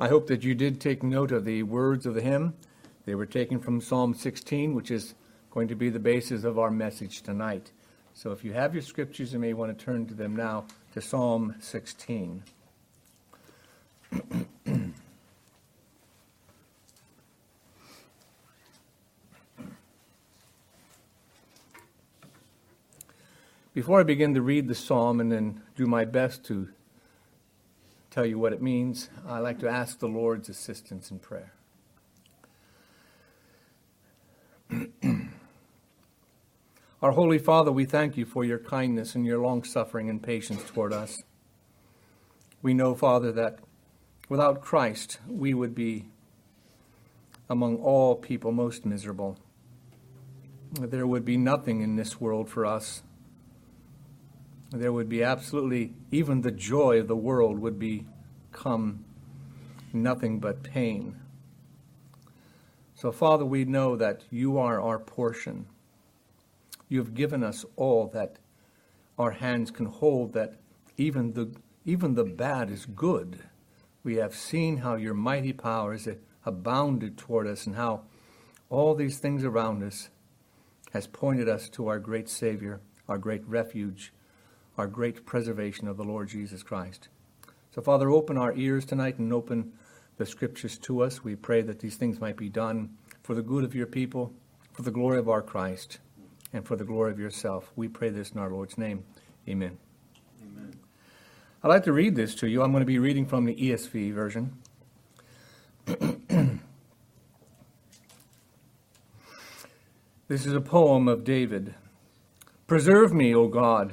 I hope that you did take note of the words of the hymn. They were taken from Psalm 16, which is going to be the basis of our message tonight. So if you have your scriptures, you may want to turn to them now to Psalm 16. Before I begin to read the psalm and then do my best to tell you what it means, I like to ask the Lord's assistance in prayer. Our Holy Father, we thank you for your kindness and your long suffering and patience toward us. We know, Father, that without Christ we would be among all people most miserable. There would be nothing in this world for us there would be absolutely, even the joy of the world would become nothing but pain. So, Father, we know that you are our portion. You have given us all that our hands can hold, that even the, even the bad is good. We have seen how your mighty power has abounded toward us and how all these things around us has pointed us to our great Savior, our great refuge, our great preservation of the Lord Jesus Christ. So, Father, open our ears tonight and open the scriptures to us. We pray that these things might be done for the good of your people, for the glory of our Christ, and for the glory of yourself. We pray this in our Lord's name. Amen. Amen. I'd like to read this to you. I'm going to be reading from the ESV version. this is a poem of David. Preserve me, O God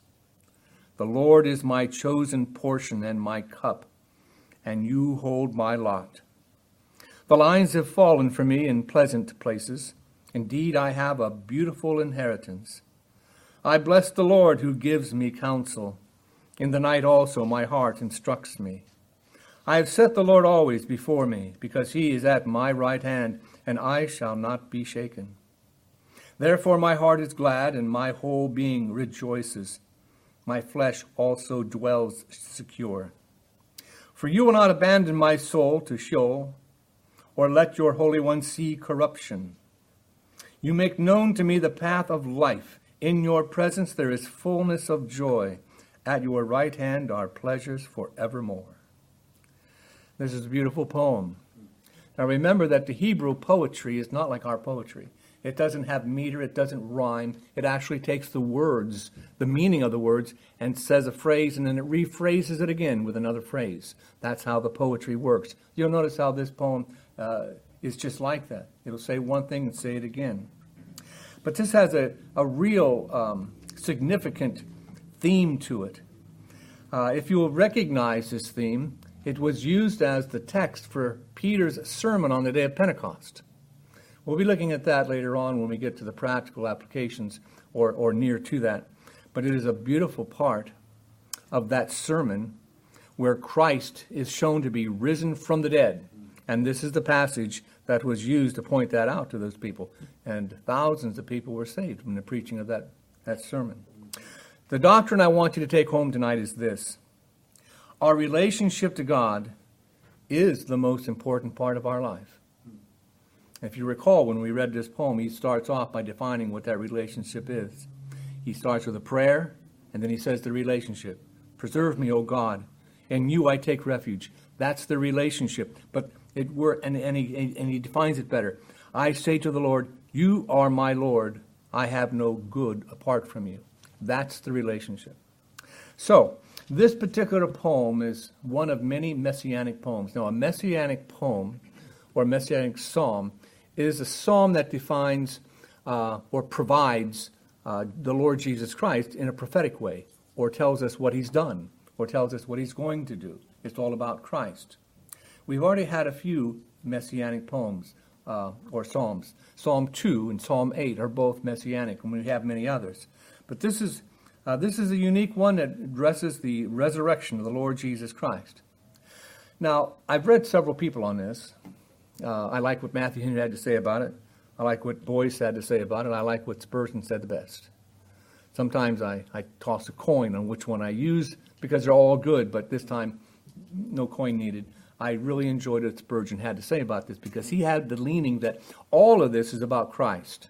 The Lord is my chosen portion and my cup, and you hold my lot. The lines have fallen for me in pleasant places. Indeed, I have a beautiful inheritance. I bless the Lord who gives me counsel. In the night also my heart instructs me. I have set the Lord always before me, because he is at my right hand, and I shall not be shaken. Therefore my heart is glad, and my whole being rejoices my flesh also dwells secure. For you will not abandon my soul to Sheol, or let your Holy One see corruption. You make known to me the path of life. In your presence there is fullness of joy. At your right hand are pleasures forevermore. This is a beautiful poem. Now remember that the Hebrew poetry is not like our poetry. It doesn't have meter, it doesn't rhyme. It actually takes the words, the meaning of the words, and says a phrase and then it rephrases it again with another phrase. That's how the poetry works. You'll notice how this poem uh, is just like that. It'll say one thing and say it again. But this has a, a real um, significant theme to it. Uh, if you will recognize this theme, it was used as the text for Peter's sermon on the day of Pentecost. We'll be looking at that later on when we get to the practical applications or, or near to that. But it is a beautiful part of that sermon where Christ is shown to be risen from the dead. And this is the passage that was used to point that out to those people. And thousands of people were saved from the preaching of that, that sermon. The doctrine I want you to take home tonight is this our relationship to God is the most important part of our life. If you recall, when we read this poem, he starts off by defining what that relationship is. He starts with a prayer, and then he says the relationship. Preserve me, O God. In you I take refuge. That's the relationship. But it were and, and, he, and he defines it better. I say to the Lord, You are my Lord. I have no good apart from you. That's the relationship. So, this particular poem is one of many messianic poems. Now, a messianic poem or messianic psalm it is a psalm that defines uh, or provides uh, the Lord Jesus Christ in a prophetic way, or tells us what he's done, or tells us what he's going to do. It's all about Christ. We've already had a few messianic poems. uh, or Psalms. Psalm 2 and Psalm 8 are both messianic, and we have many others. But this is, uh, this is a unique one that addresses the resurrection of the Lord Jesus Christ. Now, I've read several people on this. Uh, I like what Matthew Henry had to say about it. I like what Boice had to say about it. I like what Spurgeon said the best. Sometimes I, I toss a coin on which one I use because they're all good, but this time, no coin needed. I really enjoyed what Spurgeon had to say about this because he had the leaning that all of this is about Christ.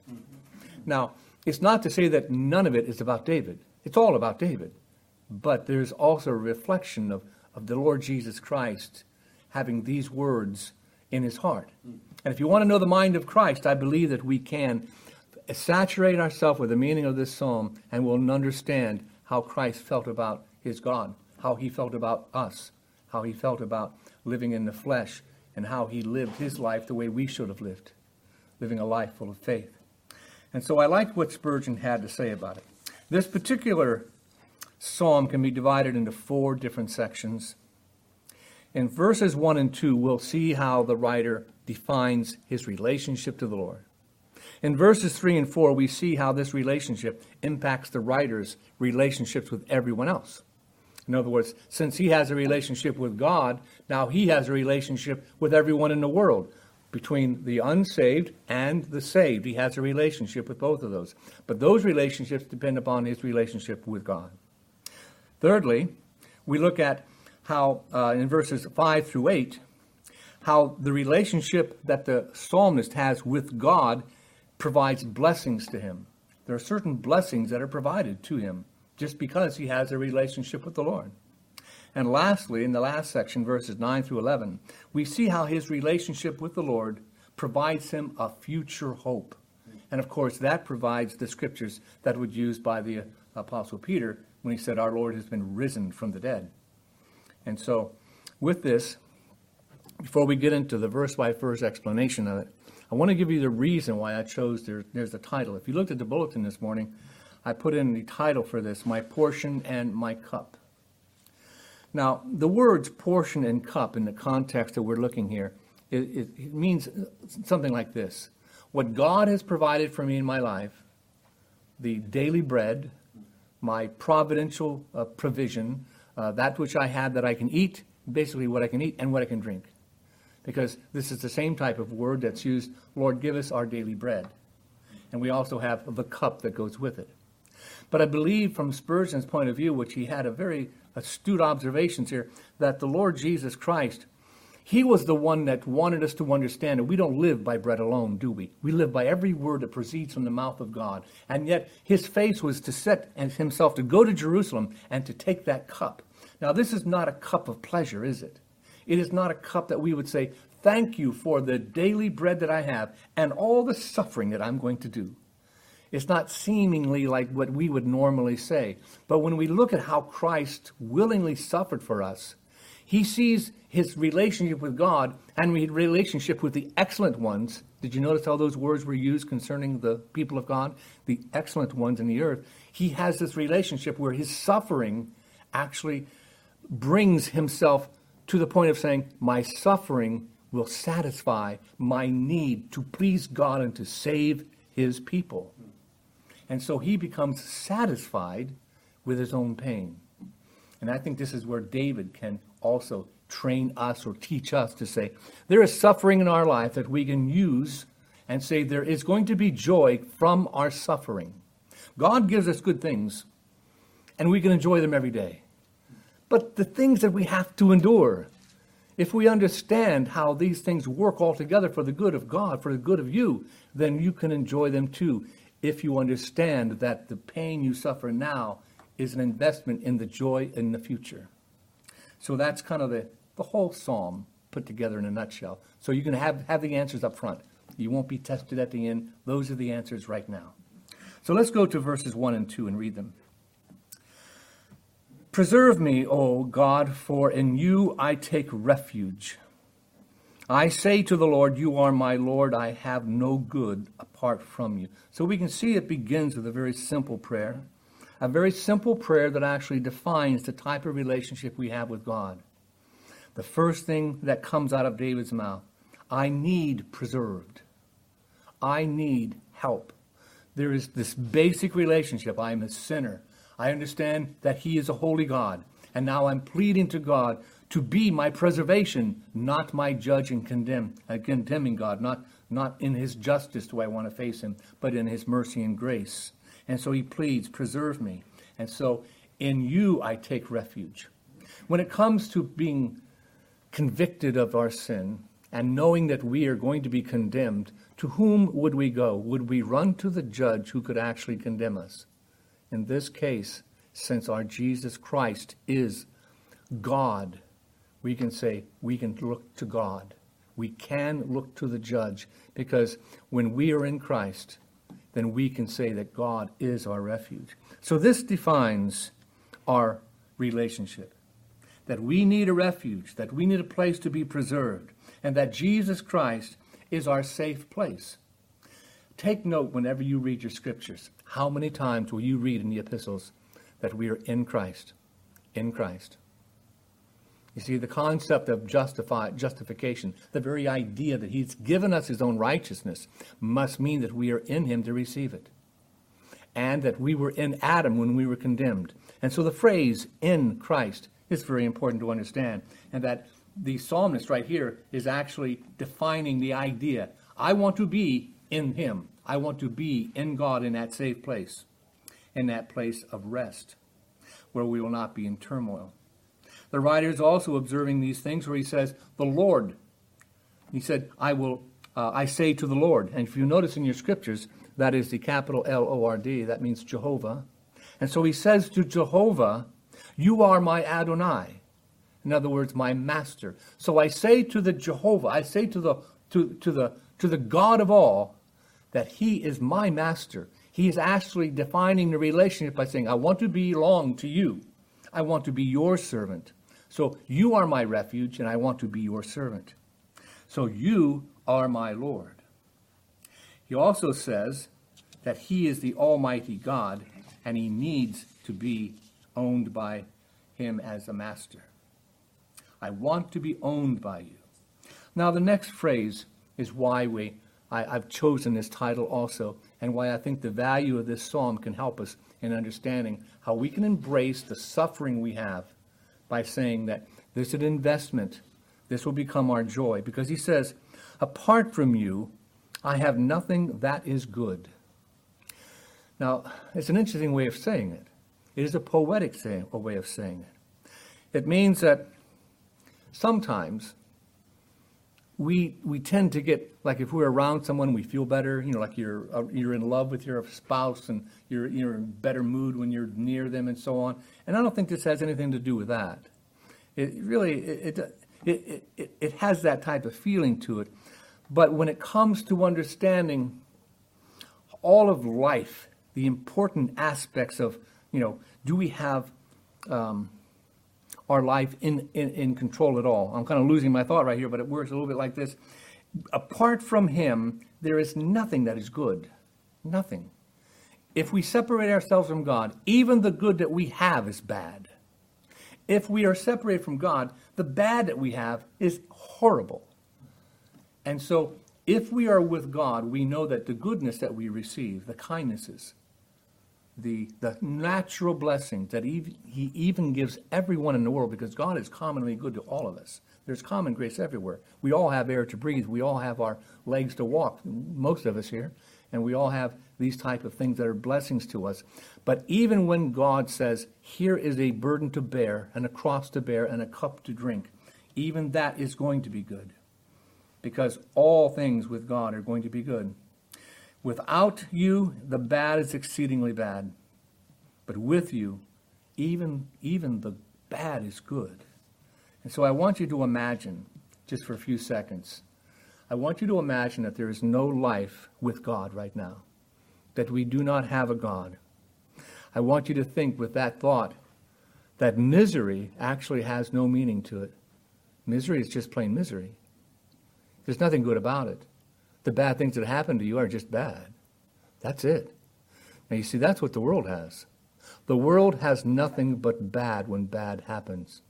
Now, it's not to say that none of it is about David. It's all about David. But there's also a reflection of, of the Lord Jesus Christ having these words in his heart. And if you want to know the mind of Christ, I believe that we can saturate ourselves with the meaning of this psalm and we'll understand how Christ felt about his God, how he felt about us, how he felt about living in the flesh, and how he lived his life the way we should have lived, living a life full of faith. And so I liked what Spurgeon had to say about it. This particular psalm can be divided into four different sections. In verses 1 and 2, we'll see how the writer defines his relationship to the Lord. In verses 3 and 4, we see how this relationship impacts the writer's relationships with everyone else. In other words, since he has a relationship with God, now he has a relationship with everyone in the world. Between the unsaved and the saved, he has a relationship with both of those. But those relationships depend upon his relationship with God. Thirdly, we look at how, uh, in verses 5 through 8, how the relationship that the psalmist has with God provides blessings to him. There are certain blessings that are provided to him just because he has a relationship with the Lord. And lastly, in the last section, verses 9 through 11, we see how his relationship with the Lord provides him a future hope. And of course, that provides the scriptures that were used by the Apostle Peter when he said, Our Lord has been risen from the dead. And so, with this, before we get into the verse by verse explanation of it, I want to give you the reason why I chose there, there's the title. If you looked at the bulletin this morning, I put in the title for this, My Portion and My Cup. Now, the words portion and cup in the context that we're looking here, it, it, it means something like this. What God has provided for me in my life, the daily bread, my providential uh, provision, uh, that which I have that I can eat, basically what I can eat and what I can drink. Because this is the same type of word that's used, Lord, give us our daily bread. And we also have the cup that goes with it. But I believe from Spurgeon's point of view, which he had a very astute observations here, that the Lord Jesus Christ, he was the one that wanted us to understand that we don't live by bread alone, do we? We live by every word that proceeds from the mouth of God. And yet his face was to set himself to go to Jerusalem and to take that cup. Now, this is not a cup of pleasure, is it? It is not a cup that we would say, Thank you for the daily bread that I have and all the suffering that I'm going to do. It's not seemingly like what we would normally say. But when we look at how Christ willingly suffered for us, he sees his relationship with God and his relationship with the excellent ones. Did you notice how those words were used concerning the people of God? The excellent ones in the earth. He has this relationship where his suffering actually brings himself to the point of saying, My suffering will satisfy my need to please God and to save his people. And so he becomes satisfied with his own pain. And I think this is where David can also train us or teach us to say, there is suffering in our life that we can use and say there is going to be joy from our suffering. God gives us good things, and we can enjoy them every day. But the things that we have to endure, if we understand how these things work all together for the good of God, for the good of you, then you can enjoy them too if you understand that the pain you suffer now is an investment in the joy in the future. So that's kind of the, the whole psalm put together in a nutshell. So you can have, have the answers up front. You won't be tested at the end. Those are the answers right now. So let's go to verses 1 and 2 and read them. Preserve me, O God, for in you I take refuge. I say to the Lord, You are my Lord, I have no good apart from you. So we can see it begins with a very simple prayer, a very simple prayer that actually defines the type of relationship we have with God. The first thing that comes out of David's mouth I need preserved. I need help. There is this basic relationship. I am a sinner. I understand that He is a holy God. And now I'm pleading to God to be my preservation, not my judge and condemn, uh, condemning God. Not, not in His justice do I want to face Him, but in His mercy and grace. And so He pleads, preserve me. And so in you I take refuge. When it comes to being convicted of our sin and knowing that we are going to be condemned, to whom would we go? Would we run to the judge who could actually condemn us? In this case, since our Jesus Christ is God, we can say we can look to God. We can look to the judge because when we are in Christ, then we can say that God is our refuge. So this defines our relationship that we need a refuge, that we need a place to be preserved, and that Jesus Christ is our safe place. Take note whenever you read your scriptures. How many times will you read in the epistles that we are in Christ? In Christ. You see, the concept of justify, justification, the very idea that He's given us His own righteousness, must mean that we are in Him to receive it. And that we were in Adam when we were condemned. And so the phrase, in Christ, is very important to understand. And that the psalmist right here is actually defining the idea I want to be in Him, I want to be in God in that safe place, in that place of rest, where we will not be in turmoil. The writer is also observing these things where he says, The Lord. He said, I will, uh, I say to the Lord. And if you notice in your scriptures, that is the capital L O R D, that means Jehovah. And so he says to Jehovah, You are my Adonai. In other words, my master. So I say to the Jehovah, I say to the to, to the to the God of all, that he is my master. He is actually defining the relationship by saying, I want to belong to you. I want to be your servant. So you are my refuge, and I want to be your servant. So you are my Lord. He also says that he is the Almighty God, and he needs to be owned by him as a master. I want to be owned by you. Now, the next phrase is why we, I, have chosen this title also, and why I think the value of this psalm can help us in understanding how we can embrace the suffering we have by saying that this is an investment. This will become our joy. Because he says, Apart from you, I have nothing that is good. Now, it's an interesting way of saying it. It is a poetic a way of saying it. It means that sometimes we we tend to get like if we're around someone we feel better you know like you're uh, you're in love with your spouse and you're you're in better mood when you're near them and so on. And I don't think this has anything to do with that. It really it it it, it, it has that type of feeling to it. But when it comes to understanding all of life the important aspects of you know do we have um, our life in, in, in control at all. I'm kind of losing my thought right here, but it works a little bit like this. Apart from Him, there is nothing that is good. Nothing. If we separate ourselves from God, even the good that we have is bad. If we are separated from God, the bad that we have is horrible. And so, if we are with God, we know that the goodness that we receive, the kindnesses, the, the natural blessings that he, he even gives everyone in the world because God is commonly good to all of us. There's common grace everywhere. We all have air to breathe. We all have our legs to walk, most of us here. And we all have these type of things that are blessings to us. But even when God says, here is a burden to bear, and a cross to bear, and a cup to drink, even that is going to be good. Because all things with God are going to be good. Without you, the bad is exceedingly bad. But with you, even, even the bad is good. And so I want you to imagine, just for a few seconds, I want you to imagine that there is no life with God right now, that we do not have a God. I want you to think with that thought that misery actually has no meaning to it. Misery is just plain misery. There's nothing good about it the bad things that happen to you are just bad. That's it. Now, you see, that's what the world has. The world has nothing but bad when bad happens.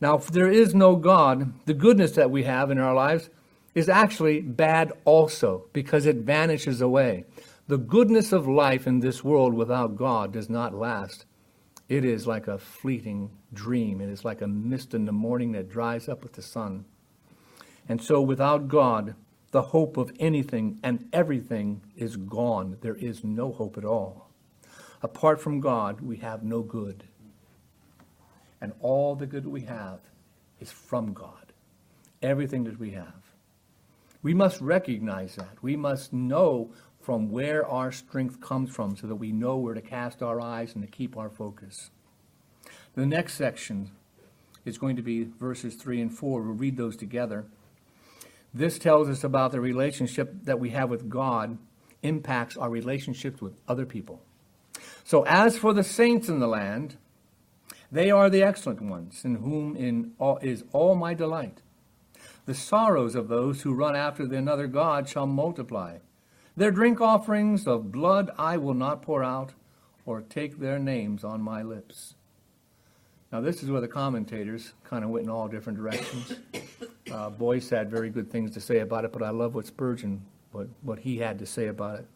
Now, if there is no God, the goodness that we have in our lives is actually bad also because it vanishes away. The goodness of life in this world without God does not last. It is like a fleeting dream. It is like a mist in the morning that dries up with the sun. And so, without God, the hope of anything and everything is gone. There is no hope at all. Apart from God, we have no good. And all the good we have is from God. Everything that we have. We must recognize that. We must know from where our strength comes from so that we know where to cast our eyes and to keep our focus. The next section is going to be verses 3 and 4. We'll read those together. This tells us about the relationship that we have with God impacts our relationships with other people. So, as for the saints in the land, they are the excellent ones, in whom in all, is all my delight. The sorrows of those who run after another God shall multiply. Their drink offerings of blood I will not pour out, or take their names on my lips. Now, this is where the commentators kind of went in all different directions. Uh, Boice had very good things to say about it, but I love what Spurgeon, what, what he had to say about it.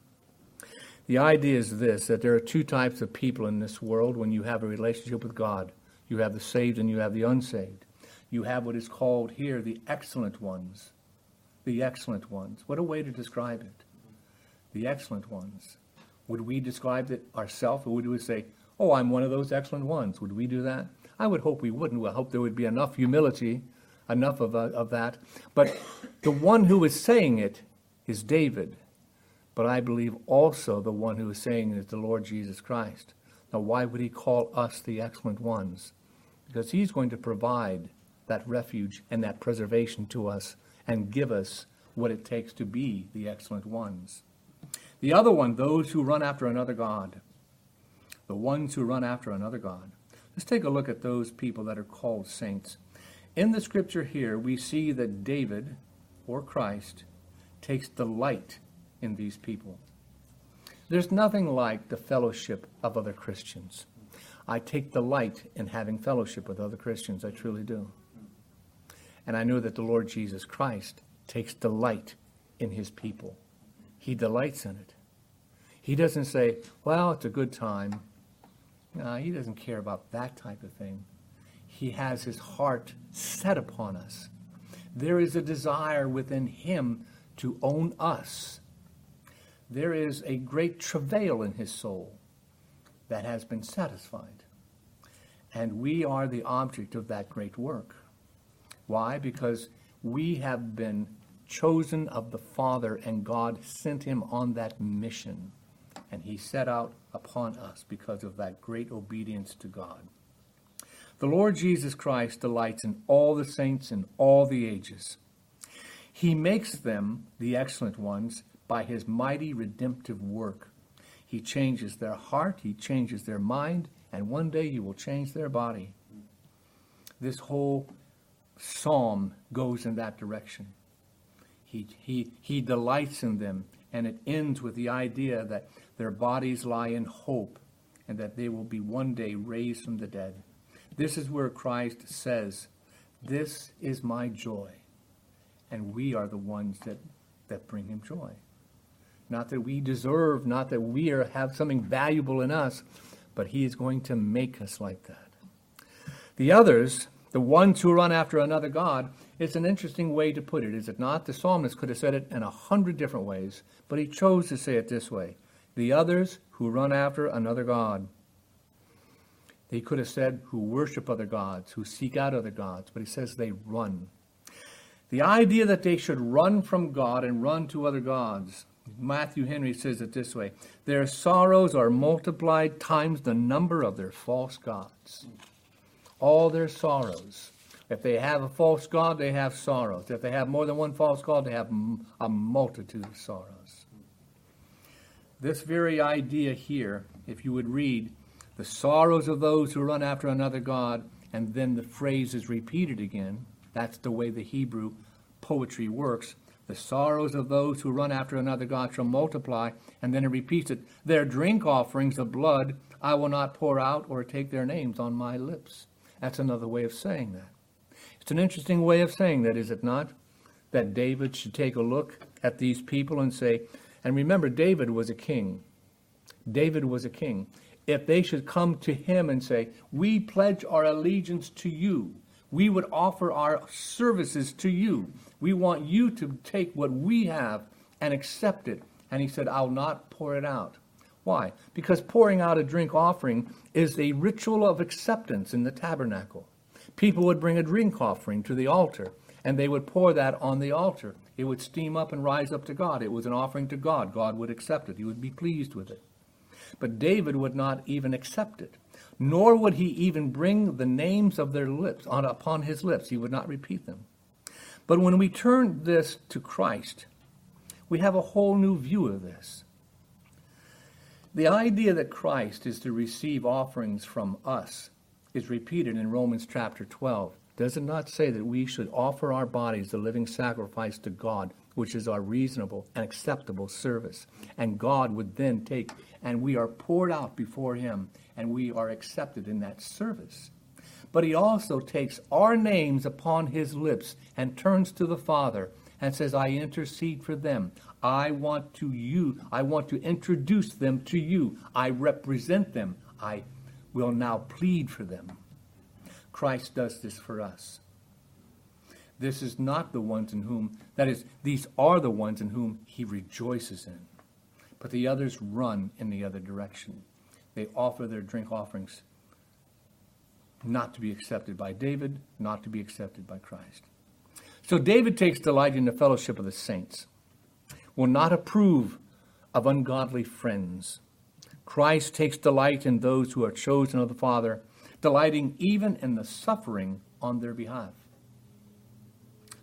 The idea is this that there are two types of people in this world when you have a relationship with God you have the saved and you have the unsaved. You have what is called here the excellent ones. The excellent ones. What a way to describe it. The excellent ones. Would we describe it ourselves, or would we say, Oh, I'm one of those excellent ones? Would we do that? I would hope we wouldn't. I hope there would be enough humility, enough of, uh, of that. But the one who is saying it is David but I believe also the one who is saying it is the Lord Jesus Christ. Now, why would he call us the excellent ones? Because he's going to provide that refuge and that preservation to us and give us what it takes to be the excellent ones. The other one, those who run after another God. The ones who run after another God. Let's take a look at those people that are called saints. In the scripture here, we see that David, or Christ, takes delight in these people. There's nothing like the fellowship of other Christians. I take delight in having fellowship with other Christians. I truly do. And I know that the Lord Jesus Christ takes delight in his people. He delights in it. He doesn't say, well, it's a good time. No, he doesn't care about that type of thing. He has his heart set upon us. There is a desire within him to own us there is a great travail in his soul that has been satisfied. And we are the object of that great work. Why? Because we have been chosen of the Father, and God sent him on that mission. And he set out upon us because of that great obedience to God. The Lord Jesus Christ delights in all the saints in all the ages. He makes them, the excellent ones, by his mighty redemptive work. He changes their heart, he changes their mind, and one day he will change their body. This whole psalm goes in that direction. He, he, he delights in them, and it ends with the idea that their bodies lie in hope and that they will be one day raised from the dead. This is where Christ says, This is my joy. And we are the ones that, that bring him joy. Not that we deserve, not that we are, have something valuable in us, but He is going to make us like that. The others, the ones who run after another God, it's an interesting way to put it, is it not? The psalmist could have said it in a hundred different ways, but he chose to say it this way The others who run after another God. They could have said who worship other gods, who seek out other gods, but he says they run. The idea that they should run from God and run to other gods Matthew Henry says it this way Their sorrows are multiplied times the number of their false gods. All their sorrows. If they have a false God, they have sorrows. If they have more than one false God, they have a multitude of sorrows. This very idea here, if you would read, the sorrows of those who run after another God, and then the phrase is repeated again, that's the way the Hebrew poetry works the sorrows of those who run after another God shall multiply. And then it repeats it Their drink offerings of blood I will not pour out or take their names on my lips. That's another way of saying that. It's an interesting way of saying that, is it not? that David should take a look at these people and say, and remember, David was a king. David was a king. If they should come to him and say, We pledge our allegiance to you, we would offer our services to you. We want you to take what we have and accept it. And he said, I'll not pour it out. Why? Because pouring out a drink offering is a ritual of acceptance in the tabernacle. People would bring a drink offering to the altar, and they would pour that on the altar. It would steam up and rise up to God. It was an offering to God. God would accept it, He would be pleased with it. But David would not even accept it, nor would he even bring the names of their lips on, upon his lips. He would not repeat them. But when we turn this to Christ, we have a whole new view of this. The idea that Christ is to receive offerings from us is repeated in Romans chapter 12. Does it not say that we should offer our bodies a living sacrifice to God, which is our reasonable and acceptable service? And God would then take, and we are poured out before Him, and we are accepted in that service. But He also takes our names upon His lips and turns to the Father and says, I intercede for them. I want to you, I want to introduce them to you. I represent them. I will now plead for them. Christ does this for us. This is not the ones in whom, that is, these are the ones in whom he rejoices in. But the others run in the other direction. They offer their drink offerings not to be accepted by David, not to be accepted by Christ. So David takes delight in the fellowship of the saints, will not approve of ungodly friends. Christ takes delight in those who are chosen of the Father delighting even in the suffering on their behalf.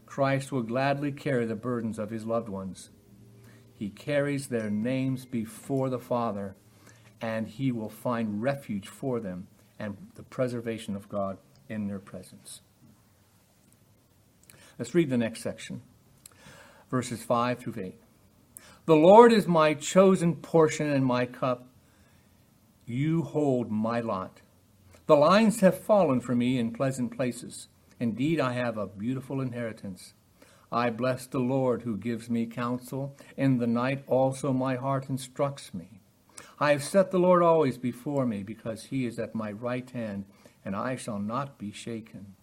Christ will gladly carry the burdens of his loved ones. He carries their names before the Father, and he will find refuge for them and the preservation of God in their presence. Let's read the next section, verses 5 through 8. The Lord is my chosen portion and my cup. You hold my lot. The lines have fallen for me in pleasant places. Indeed, I have a beautiful inheritance. I bless the Lord who gives me counsel. In the night also my heart instructs me. I have set the Lord always before me, because he is at my right hand, and I shall not be shaken.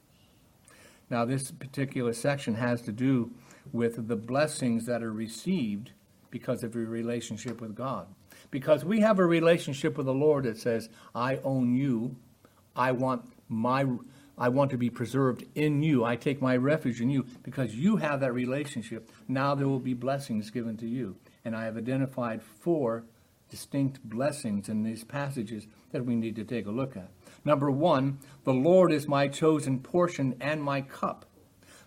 Now, this particular section has to do with the blessings that are received because of your relationship with God. Because we have a relationship with the Lord that says, I own you, I want my I want to be preserved in you. I take my refuge in you because you have that relationship. Now there will be blessings given to you. And I have identified four distinct blessings in these passages that we need to take a look at. Number one, the Lord is my chosen portion and my cup.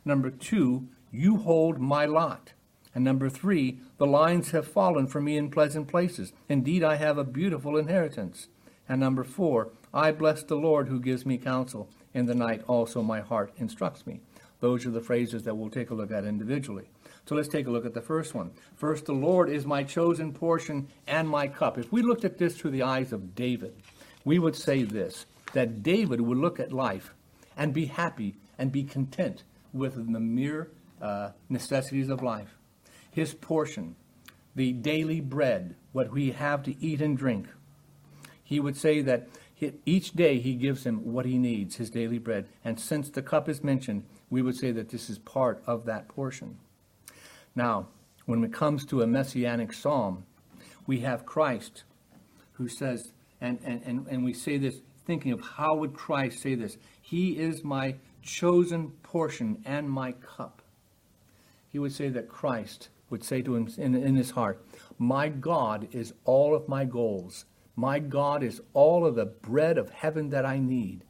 Number two, you hold my lot. And number three, the lines have fallen for me in pleasant places. Indeed, I have a beautiful inheritance. And number four, I bless the Lord who gives me counsel. In the night also my heart instructs me. Those are the phrases that we'll take a look at individually. So let's take a look at the first one. First, the Lord is my chosen portion and my cup. If we looked at this through the eyes of David, we would say this that David would look at life and be happy and be content with the mere uh, necessities of life. His portion, the daily bread, what we have to eat and drink. He would say that each day he gives him what he needs, his daily bread. And since the cup is mentioned, we would say that this is part of that portion. Now, when it comes to a messianic psalm, we have Christ who says, and, and, and, and we say this thinking of how would Christ say this? He is my chosen portion and my cup. He would say that Christ would say to him in, in his heart, My God is all of my goals my God is all of the bread of heaven that I need.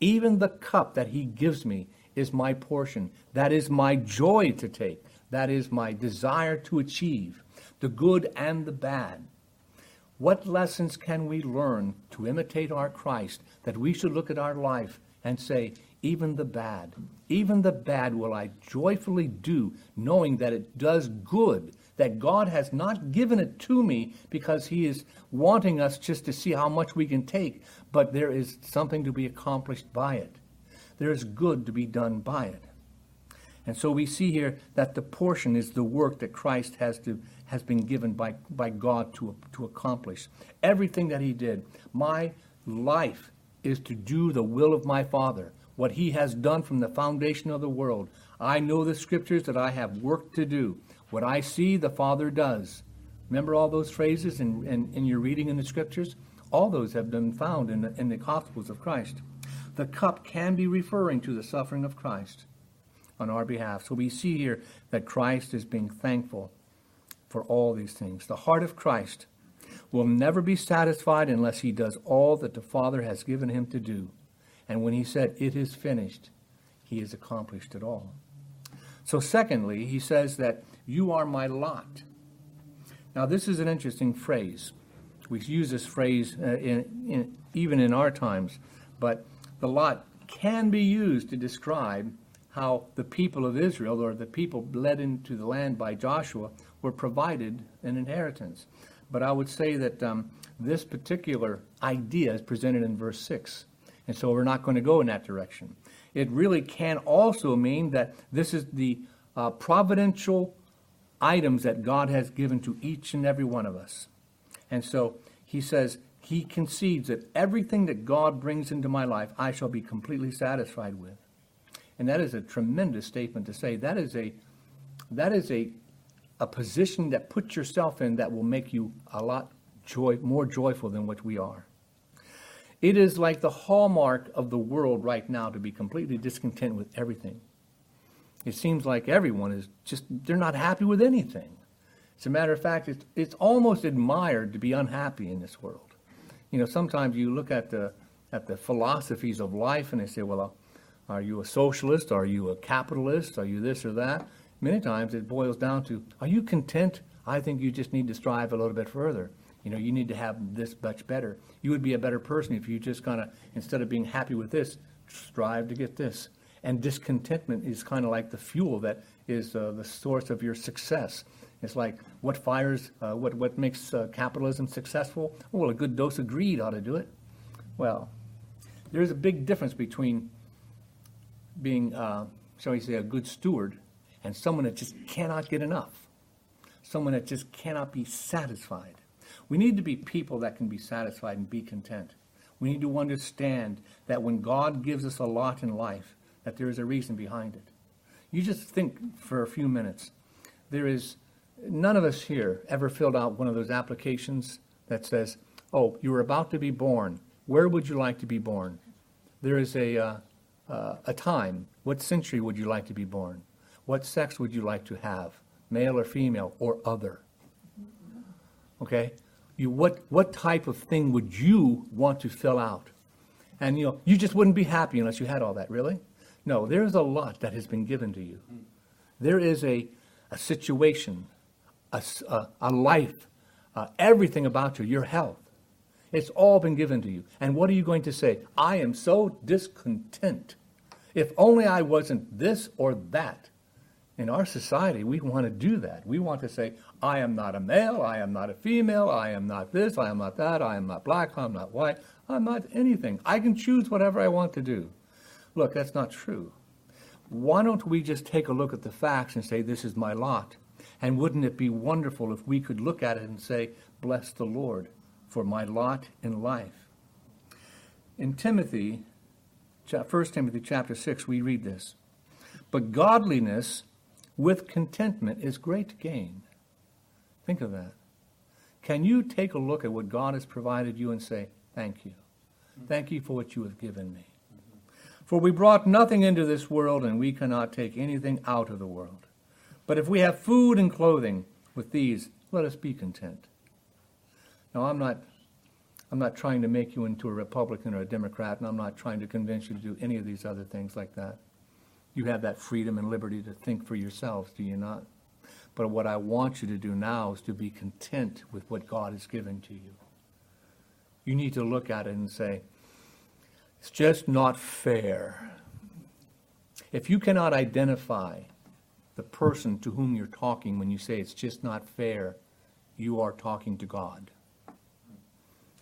Even the cup that He gives me is my portion. That is my joy to take. That is my desire to achieve, the good and the bad. What lessons can we learn to imitate our Christ that we should look at our life and say, even the bad, even the bad will I joyfully do, knowing that it does good that God has not given it to me because He is wanting us just to see how much we can take, but there is something to be accomplished by it. There is good to be done by it. And so we see here that the portion is the work that Christ has to has been given by, by God to, to accomplish. Everything that he did, my life is to do the will of my Father, what he has done from the foundation of the world. I know the scriptures that I have work to do. What I see, the Father does. Remember all those phrases in, in, in your reading in the scriptures? All those have been found in the, in the Gospels of Christ. The cup can be referring to the suffering of Christ on our behalf. So we see here that Christ is being thankful for all these things. The heart of Christ will never be satisfied unless he does all that the Father has given him to do. And when he said, It is finished, he has accomplished it all. So, secondly, he says that you are my lot. Now, this is an interesting phrase. We use this phrase uh, in, in, even in our times, but the lot can be used to describe how the people of Israel, or the people led into the land by Joshua, were provided an inheritance. But I would say that um, this particular idea is presented in verse 6. And so we're not going to go in that direction. It really can also mean that this is the uh, providential items that God has given to each and every one of us. And so he says, he concedes that everything that God brings into my life, I shall be completely satisfied with. And that is a tremendous statement to say. That is a, that is a a position that puts yourself in that will make you a lot joy, more joyful than what we are. It is like the hallmark of the world right now to be completely discontent with everything. It seems like everyone is just, they're not happy with anything. As a matter of fact, it's, it's almost admired to be unhappy in this world. You know, sometimes you look at the, at the philosophies of life and they say, well, uh, are you a socialist? Are you a capitalist? Are you this or that? many times it boils down to are you content? I think you just need to strive a little bit further. You know, you need to have this much better. You would be a better person if you just kind of, instead of being happy with this, strive to get this. And discontentment is kind of like the fuel that is uh, the source of your success. It's like what fires, uh, what, what makes uh, capitalism successful? Well, a good dose of greed ought to do it. Well, there's a big difference between being, uh, shall we say, a good steward and someone that just cannot get enough, someone that just cannot be satisfied. We need to be people that can be satisfied and be content. We need to understand that when God gives us a lot in life, that there is a reason behind it. You just think for a few minutes. There is none of us here ever filled out one of those applications that says, "Oh, you were about to be born. Where would you like to be born?" There is a uh, uh, a time. What century would you like to be born? What sex would you like to have? Male or female or other? Okay? You, what, what type of thing would you want to fill out? And you know, you just wouldn't be happy unless you had all that, really? No, there's a lot that has been given to you. There is a, a situation, a, a, a life, uh, everything about you, your health. It's all been given to you. And what are you going to say? I am so discontent. If only I wasn't this or that in our society, we want to do that. We want to say, I am not a male, I am not a female, I am not this, I am not that, I am not black, I'm not white, I'm not anything. I can choose whatever I want to do. Look, that's not true. Why don't we just take a look at the facts and say, This is my lot? And wouldn't it be wonderful if we could look at it and say, Bless the Lord for my lot in life? In Timothy, 1 Timothy chapter 6, we read this. But godliness with contentment is great gain. Think of that. Can you take a look at what God has provided you and say, Thank you. Thank you for what you have given me. For we brought nothing into this world, and we cannot take anything out of the world. But if we have food and clothing, with these, let us be content. Now, I'm not, I'm not trying to make you into a Republican or a Democrat, and I'm not trying to convince you to do any of these other things like that. You have that freedom and liberty to think for yourselves, do you not? But what I want you to do now is to be content with what God has given to you. You need to look at it and say, it's just not fair. If you cannot identify the person to whom you're talking when you say it's just not fair, you are talking to God.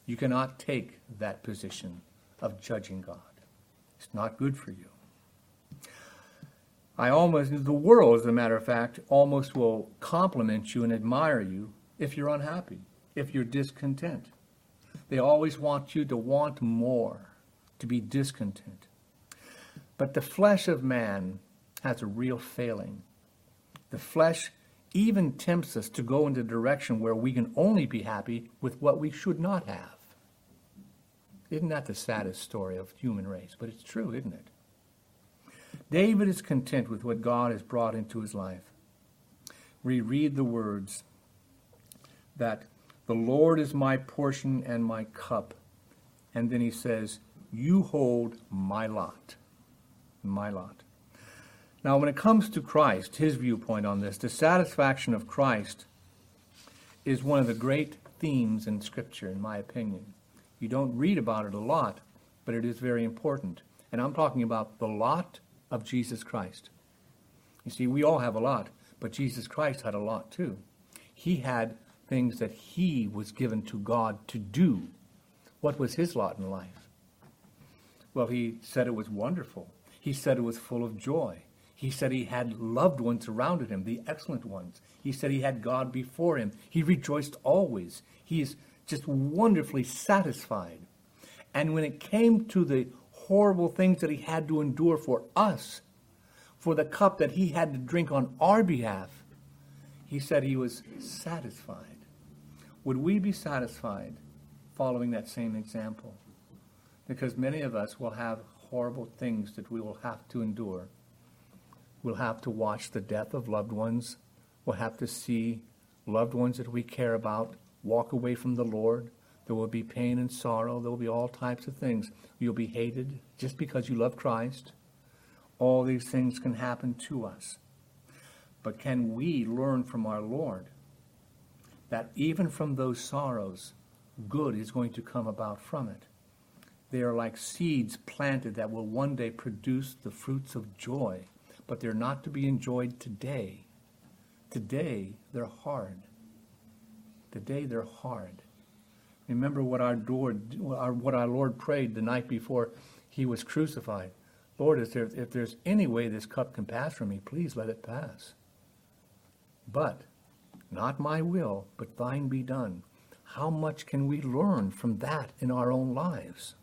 You cannot take that position of judging God. It's not good for you. I almost, the world, as a matter of fact, almost will compliment you and admire you if you're unhappy, if you're discontent. They always want you to want more, to be discontent. But the flesh of man has a real failing. The flesh even tempts us to go in the direction where we can only be happy with what we should not have. Isn't that the saddest story of human race? But it's true, isn't it? David is content with what God has brought into his life. We read the words that the Lord is my portion and my cup. And then he says, You hold my lot. My lot. Now, when it comes to Christ, his viewpoint on this, the satisfaction of Christ is one of the great themes in Scripture, in my opinion. You don't read about it a lot, but it is very important. And I'm talking about the lot of Jesus Christ. You see, we all have a lot, but Jesus Christ had a lot too. He had things that he was given to God to do. What was his lot in life? Well, he said it was wonderful. He said it was full of joy. He said he had loved ones surrounded him, the excellent ones. He said he had God before him. He rejoiced always. He is just wonderfully satisfied. And when it came to the horrible things that he had to endure for us, for the cup that he had to drink on our behalf, he said he was satisfied. Would we be satisfied following that same example? Because many of us will have horrible things that we will have to endure. We'll have to watch the death of loved ones. We'll have to see loved ones that we care about walk away from the Lord. There will be pain and sorrow. There will be all types of things. You'll be hated just because you love Christ. All these things can happen to us. But can we learn from our Lord that even from those sorrows, good is going to come about from it? They are like seeds planted that will one day produce the fruits of joy, but they're not to be enjoyed today. Today, they're hard. Today, they're hard. Remember what our Lord, what our Lord prayed the night before he was crucified. Lord, there, if there's any way this cup can pass from me, please let it pass. But not my will, but thine be done. How much can we learn from that in our own lives?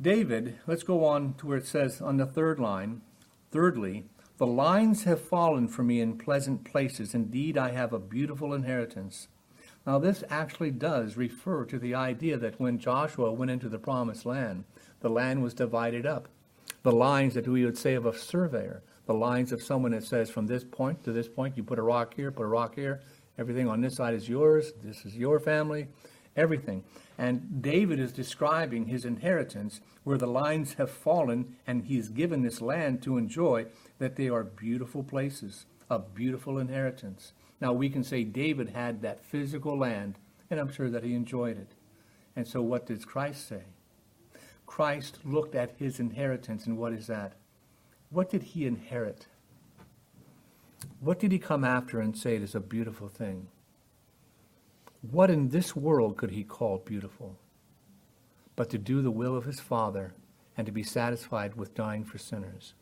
David, let's go on to where it says on the third line, thirdly, the lines have fallen for me in pleasant places. Indeed, I have a beautiful inheritance. Now, this actually does refer to the idea that when Joshua went into the promised land, the land was divided up. The lines that we would say of a surveyor, the lines of someone that says from this point to this point, you put a rock here, put a rock here, everything on this side is yours, this is your family, everything. And David is describing his inheritance where the lines have fallen and he is given this land to enjoy, that they are beautiful places, a beautiful inheritance. Now, we can say David had that physical land, and I'm sure that he enjoyed it. And so, what does Christ say? Christ looked at his inheritance, and what is that? What did he inherit? What did he come after and say it is a beautiful thing? What in this world could he call beautiful? But to do the will of his Father and to be satisfied with dying for sinners.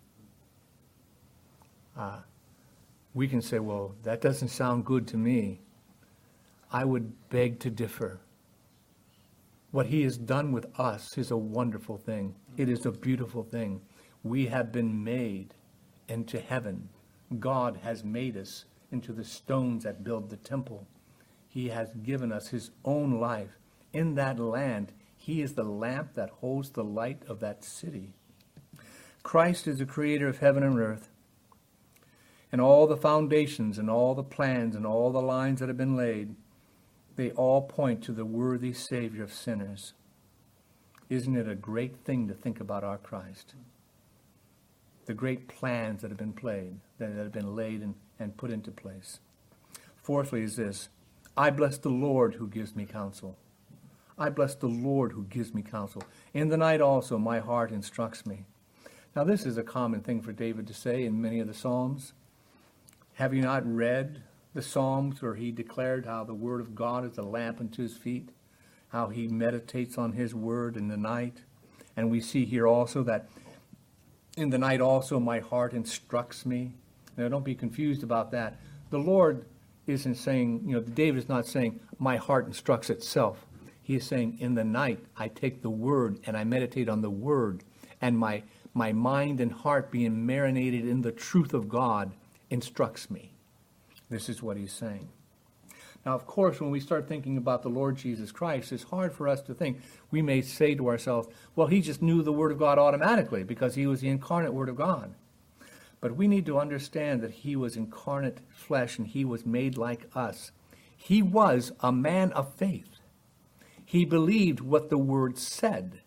Uh, we can say, well, that doesn't sound good to me. I would beg to differ. What he has done with us is a wonderful thing. It is a beautiful thing. We have been made into heaven. God has made us into the stones that build the temple. He has given us his own life. In that land, he is the lamp that holds the light of that city. Christ is the creator of heaven and earth and all the foundations and all the plans and all the lines that have been laid, they all point to the worthy Savior of sinners. Isn't it a great thing to think about our Christ? The great plans that have been played, that have been laid and, and put into place. Fourthly, is this I bless the Lord who gives me counsel. I bless the Lord who gives me counsel. In the night also, my heart instructs me. Now, this is a common thing for David to say in many of the Psalms. Have you not read the Psalms where he declared how the Word of God is a lamp unto his feet, how he meditates on his Word in the night? And we see here also that In the night also my heart instructs me. Now don't be confused about that. The Lord isn't saying, you know, David is not saying, my heart instructs itself. He is saying, in the night I take the word and I meditate on the word, and my, my mind and heart being marinated in the truth of God instructs me. This is what he's saying. Now, of course, when we start thinking about the Lord Jesus Christ, it's hard for us to think. We may say to ourselves, well, he just knew the Word of God automatically because he was the incarnate Word of God. But we need to understand that he was incarnate flesh and he was made like us. He was a man of faith. He believed what the Word said,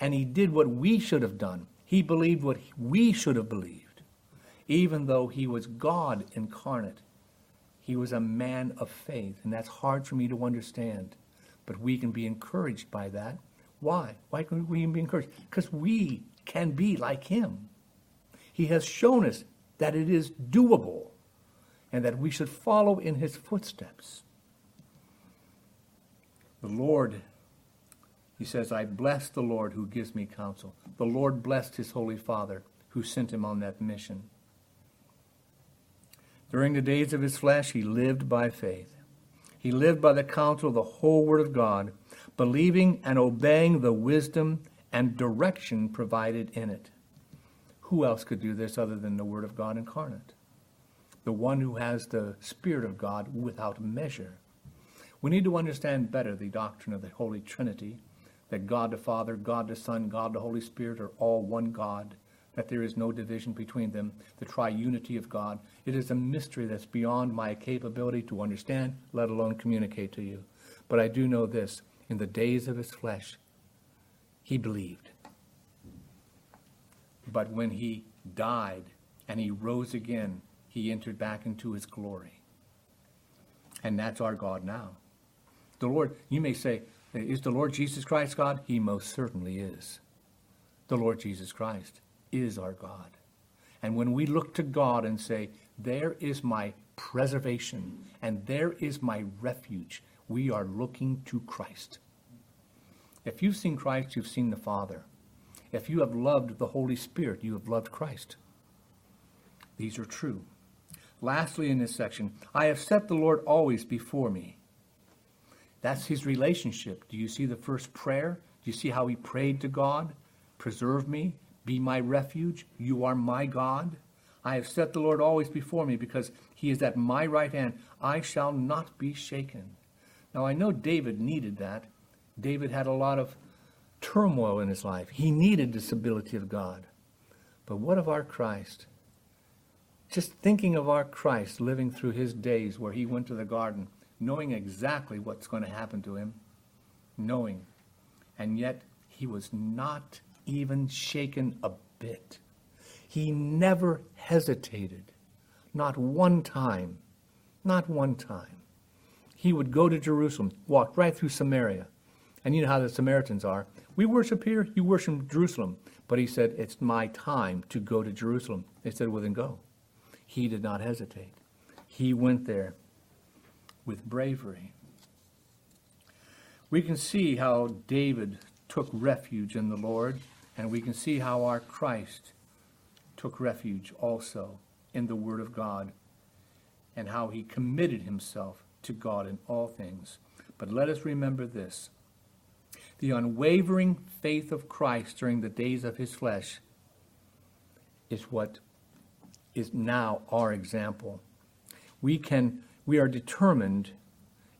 and he did what we should have done. He believed what we should have believed, even though he was God incarnate. He was a man of faith, and that's hard for me to understand. But we can be encouraged by that. Why? Why can we be encouraged? Because we can be like him. He has shown us that it is doable and that we should follow in his footsteps. The Lord, he says, I bless the Lord who gives me counsel. The Lord blessed his Holy Father who sent him on that mission. During the days of his flesh, he lived by faith. He lived by the counsel of the whole Word of God, believing and obeying the wisdom and direction provided in it. Who else could do this other than the Word of God incarnate? The one who has the Spirit of God without measure. We need to understand better the doctrine of the Holy Trinity, that God the Father, God the Son, God the Holy Spirit are all one God that there is no division between them, the triunity of God. It is a mystery that's beyond my capability to understand, let alone communicate to you. But I do know this in the days of his flesh, he believed. But when he died and he rose again, he entered back into his glory. And that's our God now. The Lord, you may say, is the Lord Jesus Christ God? He most certainly is. The Lord Jesus Christ is our God. And when we look to God and say, There is my preservation and there is my refuge, we are looking to Christ. If you've seen Christ, you've seen the Father. If you have loved the Holy Spirit, you have loved Christ. These are true. Lastly, in this section, I have set the Lord always before me. That's his relationship. Do you see the first prayer? Do you see how he prayed to God? Preserve me, be my refuge. You are my God. I have set the Lord always before me because he is at my right hand. I shall not be shaken. Now, I know David needed that. David had a lot of turmoil in his life. He needed the stability of God. But what of our Christ? Just thinking of our Christ living through his days where he went to the garden, knowing exactly what's going to happen to him, knowing. And yet he was not even shaken a bit. He never hesitated, not one time, not one time. He would go to Jerusalem, walk right through Samaria. And you know how the Samaritans are. We worship here, you worship Jerusalem. But he said, It's my time to go to Jerusalem. They said, Well, then go. He did not hesitate. He went there with bravery. We can see how David took refuge in the Lord. And we can see how our Christ took refuge also in the Word of God and how he committed himself to God in all things. But let us remember this the unwavering faith of Christ during the days of his flesh is what is now our example. We can we are determined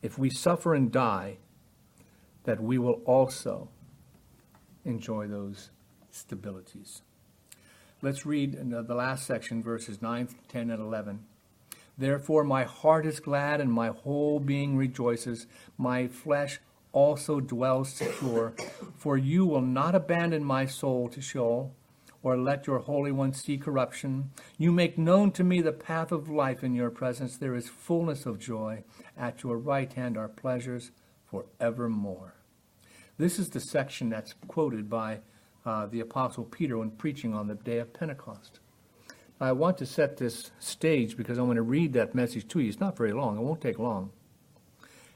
if we suffer and die that we will also enjoy those stabilities. Let's read the last section, verses 9, 10, and 11. Therefore, my heart is glad and my whole being rejoices. My flesh also dwells secure. For you will not abandon my soul to Sheol, or let your Holy One see corruption. You make known to me the path of life in your presence. There is fullness of joy. At your right hand are pleasures forevermore. This is the section that's quoted by uh, the Apostle Peter when preaching on the day of Pentecost. I want to set this stage because I'm going to read that message to you. It's not very long, it won't take long.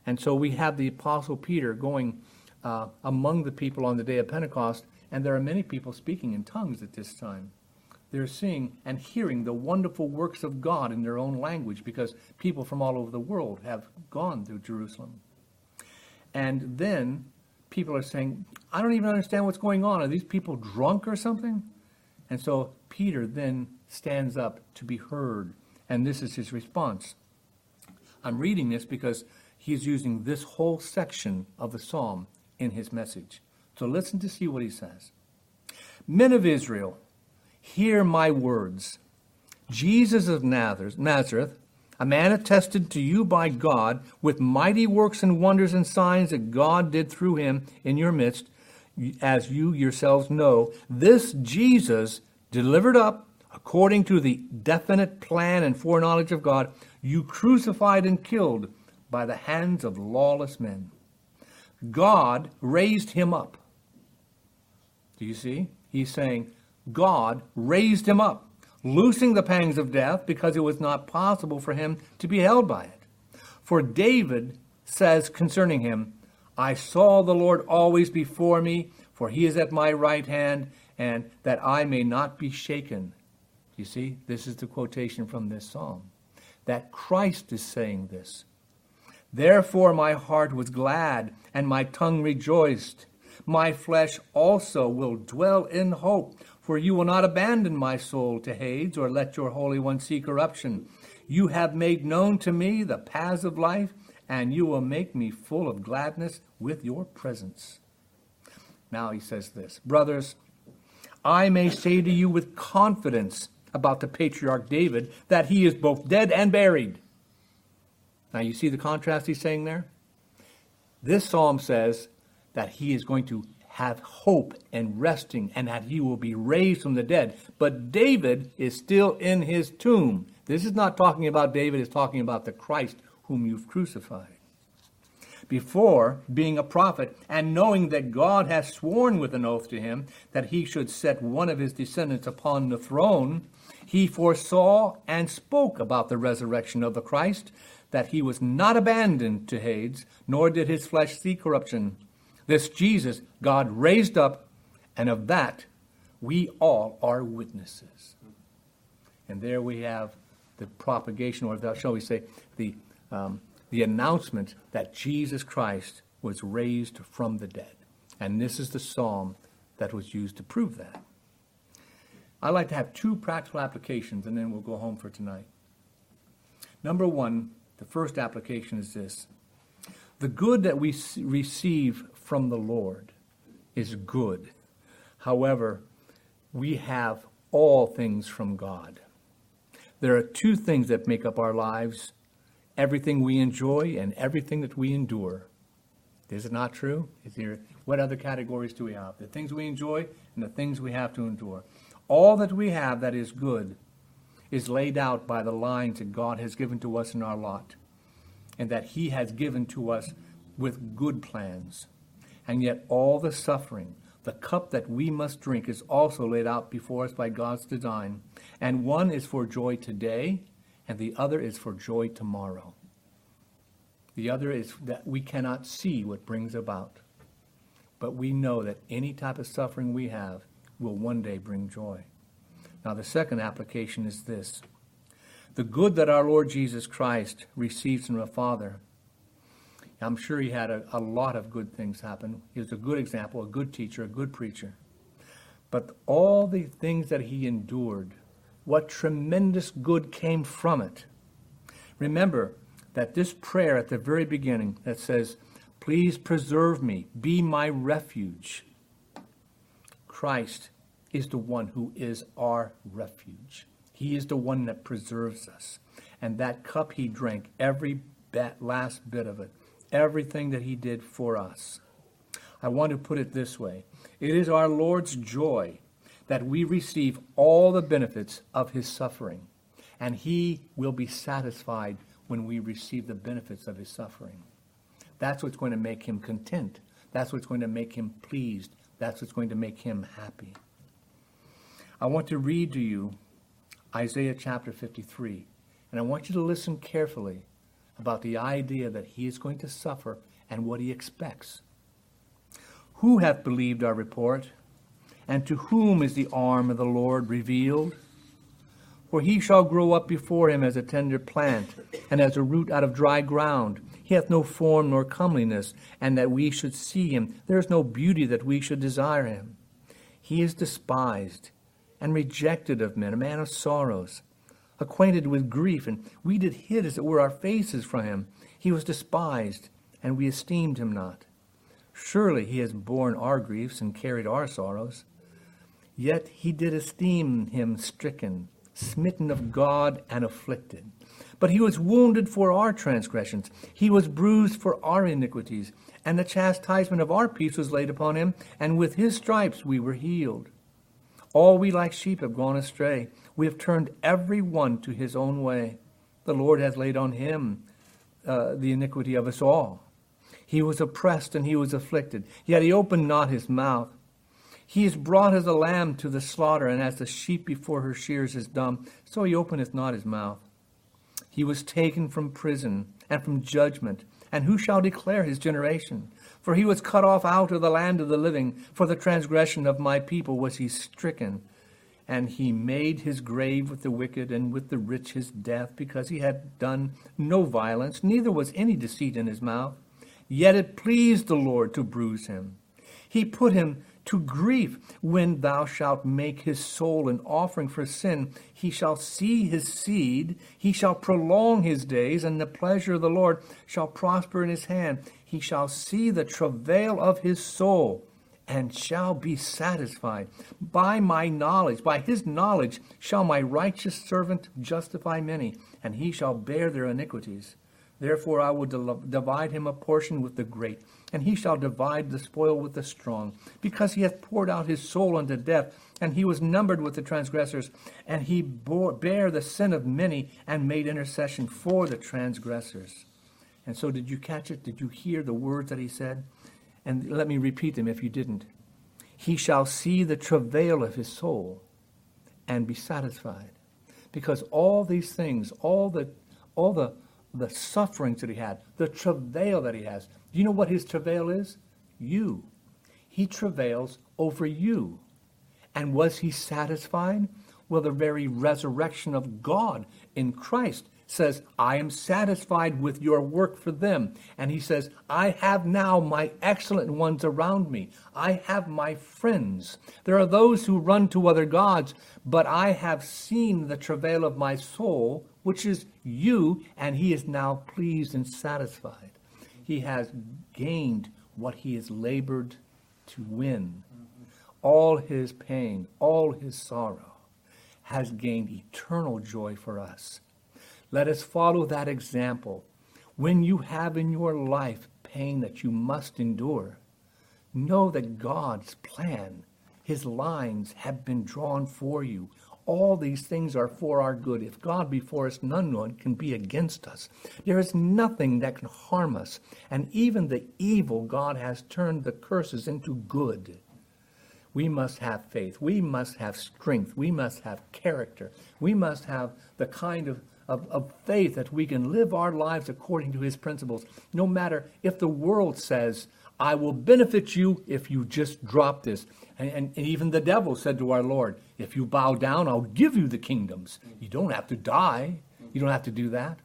And so we have the Apostle Peter going uh, among the people on the day of Pentecost, And there are many people speaking in tongues at this time. They're seeing and hearing the wonderful works of God in their own language because people from all over the world have gone through Jerusalem. And then people are saying, I don't even understand what's going on. Are these people drunk or something? And so Peter then stands up to be heard. And this is his response. I'm reading this because he's using this whole section of the psalm in his message. So listen to see what he says. Men of Israel, hear my words. Jesus of Nazareth, a man attested to you by God with mighty works and wonders and signs that God did through him in your midst, as you yourselves know, this Jesus delivered up according to the definite plan and foreknowledge of God, you crucified and killed by the hands of lawless men. God raised him up do you see? He's saying God raised him up, loosing the pangs of death because it was not possible for him to be held by it. For David says concerning him, I saw the Lord always before me, for he is at my right hand, and that I may not be shaken. You see, this is the quotation from this psalm. That Christ is saying this. Therefore my heart was glad, and my tongue rejoiced my flesh also will dwell in hope, for you will not abandon my soul to Hades or let your Holy One see corruption. You have made known to me the paths of life, and you will make me full of gladness with your presence. Now he says this Brothers, I may say to you with confidence about the patriarch David that he is both dead and buried. Now you see the contrast he's saying there? This psalm says that he is going to have hope and resting and that he will be raised from the dead. But David is still in his tomb. This is not talking about David, it's talking about the Christ whom you've crucified. Before being a prophet and knowing that God has sworn with an oath to him that he should set one of his descendants upon the throne, he foresaw and spoke about the resurrection of the Christ, that he was not abandoned to Hades, nor did his flesh see corruption. This Jesus God raised up, and of that we all are witnesses. And there we have the propagation, or shall we say, the, um, the announcement that Jesus Christ was raised from the dead. And this is the psalm that was used to prove that. I'd like to have two practical applications, and then we'll go home for tonight. Number one, the first application is this the good that we receive from the Lord is good. However, we have all things from God. There are two things that make up our lives everything we enjoy and everything that we endure. Is it not true? Is there, what other categories do we have? The things we enjoy and the things we have to endure. All that we have that is good is laid out by the lines that God has given to us in our lot and that He has given to us with good plans. And yet, all the suffering, the cup that we must drink, is also laid out before us by God's design. And one is for joy today, and the other is for joy tomorrow. The other is that we cannot see what brings about. But we know that any type of suffering we have will one day bring joy. Now, the second application is this the good that our Lord Jesus Christ receives from the Father I'm sure he had a, a lot of good things happen. He was a good example, a good teacher, a good preacher. But all the things that he endured, what tremendous good came from it. Remember that this prayer at the very beginning that says, Please preserve me, be my refuge. Christ is the one who is our refuge. He is the one that preserves us. And that cup he drank, every last bit of it, everything that he did for us. I want to put it this way it is our Lord's joy that we receive all the benefits of his suffering, and he will be satisfied when we receive the benefits of his suffering. That's what's going to make him content. That's what's going to make him pleased. That's what's going to make him happy. I want to read to you Isaiah chapter 53, and I want you to listen carefully about the idea that he is going to suffer and what he expects. Who hath believed our report? And to whom is the arm of the Lord revealed? For he shall grow up before him as a tender plant, and as a root out of dry ground. He hath no form nor comeliness, and that we should see him. There is no beauty that we should desire him. He is despised and rejected of men, a man of sorrows, acquainted with grief, and we did hid, as it were, our faces from him. He was despised, and we esteemed him not. Surely he has borne our griefs and carried our sorrows. Yet he did esteem him stricken, smitten of God, and afflicted. But he was wounded for our transgressions, he was bruised for our iniquities, and the chastisement of our peace was laid upon him, and with his stripes we were healed. All we like sheep have gone astray. We have turned every one to his own way. The Lord has laid on him uh, the iniquity of us all. He was oppressed and he was afflicted, yet he opened not his mouth. He is brought as a lamb to the slaughter, and as the sheep before her shears is dumb, so he openeth not his mouth. He was taken from prison and from judgment, and who shall declare his generation? For he was cut off out of the land of the living, for the transgression of my people was he stricken. And he made his grave with the wicked, and with the rich his death, because he had done no violence, neither was any deceit in his mouth. Yet it pleased the Lord to bruise him. He put him to grief when thou shalt make his soul an offering for sin. He shall see his seed, he shall prolong his days, and the pleasure of the Lord shall prosper in his hand. He shall see the travail of his soul and shall be satisfied. By my knowledge, by his knowledge, shall my righteous servant justify many, and he shall bear their iniquities. Therefore I will divide him a portion with the great, and he shall divide the spoil with the strong, because he hath poured out his soul unto death, and he was numbered with the transgressors, and he bore, bare the sin of many, and made intercession for the transgressors. And so, did you catch it? Did you hear the words that he said? And let me repeat them if you didn't. He shall see the travail of his soul and be satisfied. Because all these things, all the, all the the sufferings that he had, the travail that he has. Do you know what his travail is? You. He travails over you. And was he satisfied? Well, the very resurrection of God in Christ says, I am satisfied with your work for them. And he says, I have now my excellent ones around me. I have my friends. There are those who run to other gods, but I have seen the travail of my soul, which is you, and he is now pleased and satisfied. He has gained what he has labored to win. All his pain, all his sorrow has gained eternal joy for us let us follow that example. When you have in your life pain that you must endure, know that God's plan, his lines have been drawn for you. All these things are for our good. If God be for us, none one can be against us. There is nothing that can harm us. And even the evil, God has turned the curses into good. We must have faith. We must have strength. We must have character. We must have the kind of of, of faith that we can live our lives according to his principles, no matter if the world says, I will benefit you if you just drop this. And, and, and, even the devil said to our Lord, If you bow down, I'll give you the kingdoms. You don't have to die. You don't have to do that.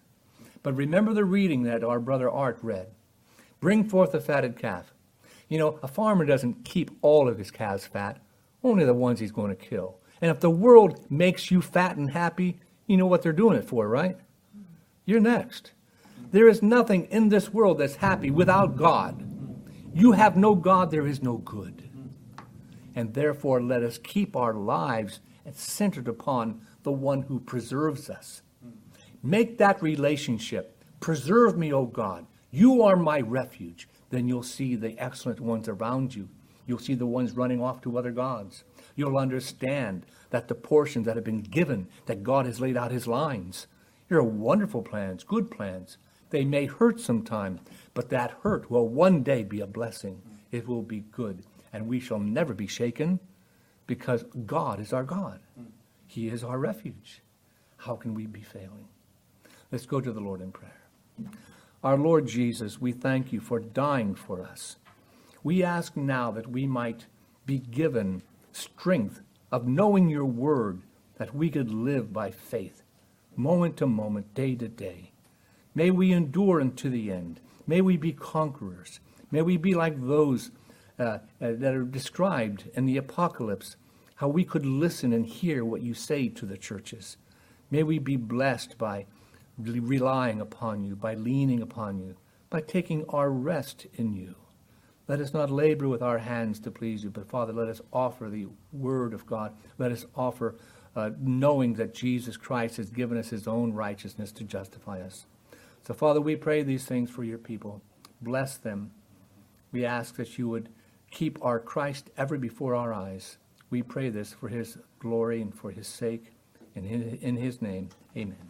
But remember the reading that our brother Art read Bring forth a fatted calf. You know, a farmer doesn't keep all of his calves fat, only the ones he's going to kill. And if the world makes you fat and happy, you know what they're doing it for, right? You're next. There is nothing in this world that's happy without God. You have no God, there is no good. And therefore, let us keep our lives centered upon the one who preserves us. Make that relationship. Preserve me, O God. You are my refuge. Then you'll see the excellent ones around you. You'll see the ones running off to other gods. You'll understand that the portions that have been given, that God has laid out his lines. Here are wonderful plans, good plans. They may hurt sometimes, but that hurt will one day be a blessing. It will be good. And we shall never be shaken because God is our God. He is our refuge. How can we be failing? Let's go to the Lord in prayer. Our Lord Jesus, we thank you for dying for us. We ask now that we might be given strength of knowing your word that we could live by faith, moment to moment, day to day. May we endure unto the end. May we be conquerors. May we be like those uh, that are described in the apocalypse, how we could listen and hear what you say to the churches. May we be blessed by relying upon you, by leaning upon you, by taking our rest in you. Let us not labor with our hands to please you, but Father, let us offer the word of God. Let us offer uh, knowing that Jesus Christ has given us his own righteousness to justify us. So, Father, we pray these things for your people. Bless them. We ask that you would keep our Christ ever before our eyes. We pray this for his glory and for his sake. And in his name, amen.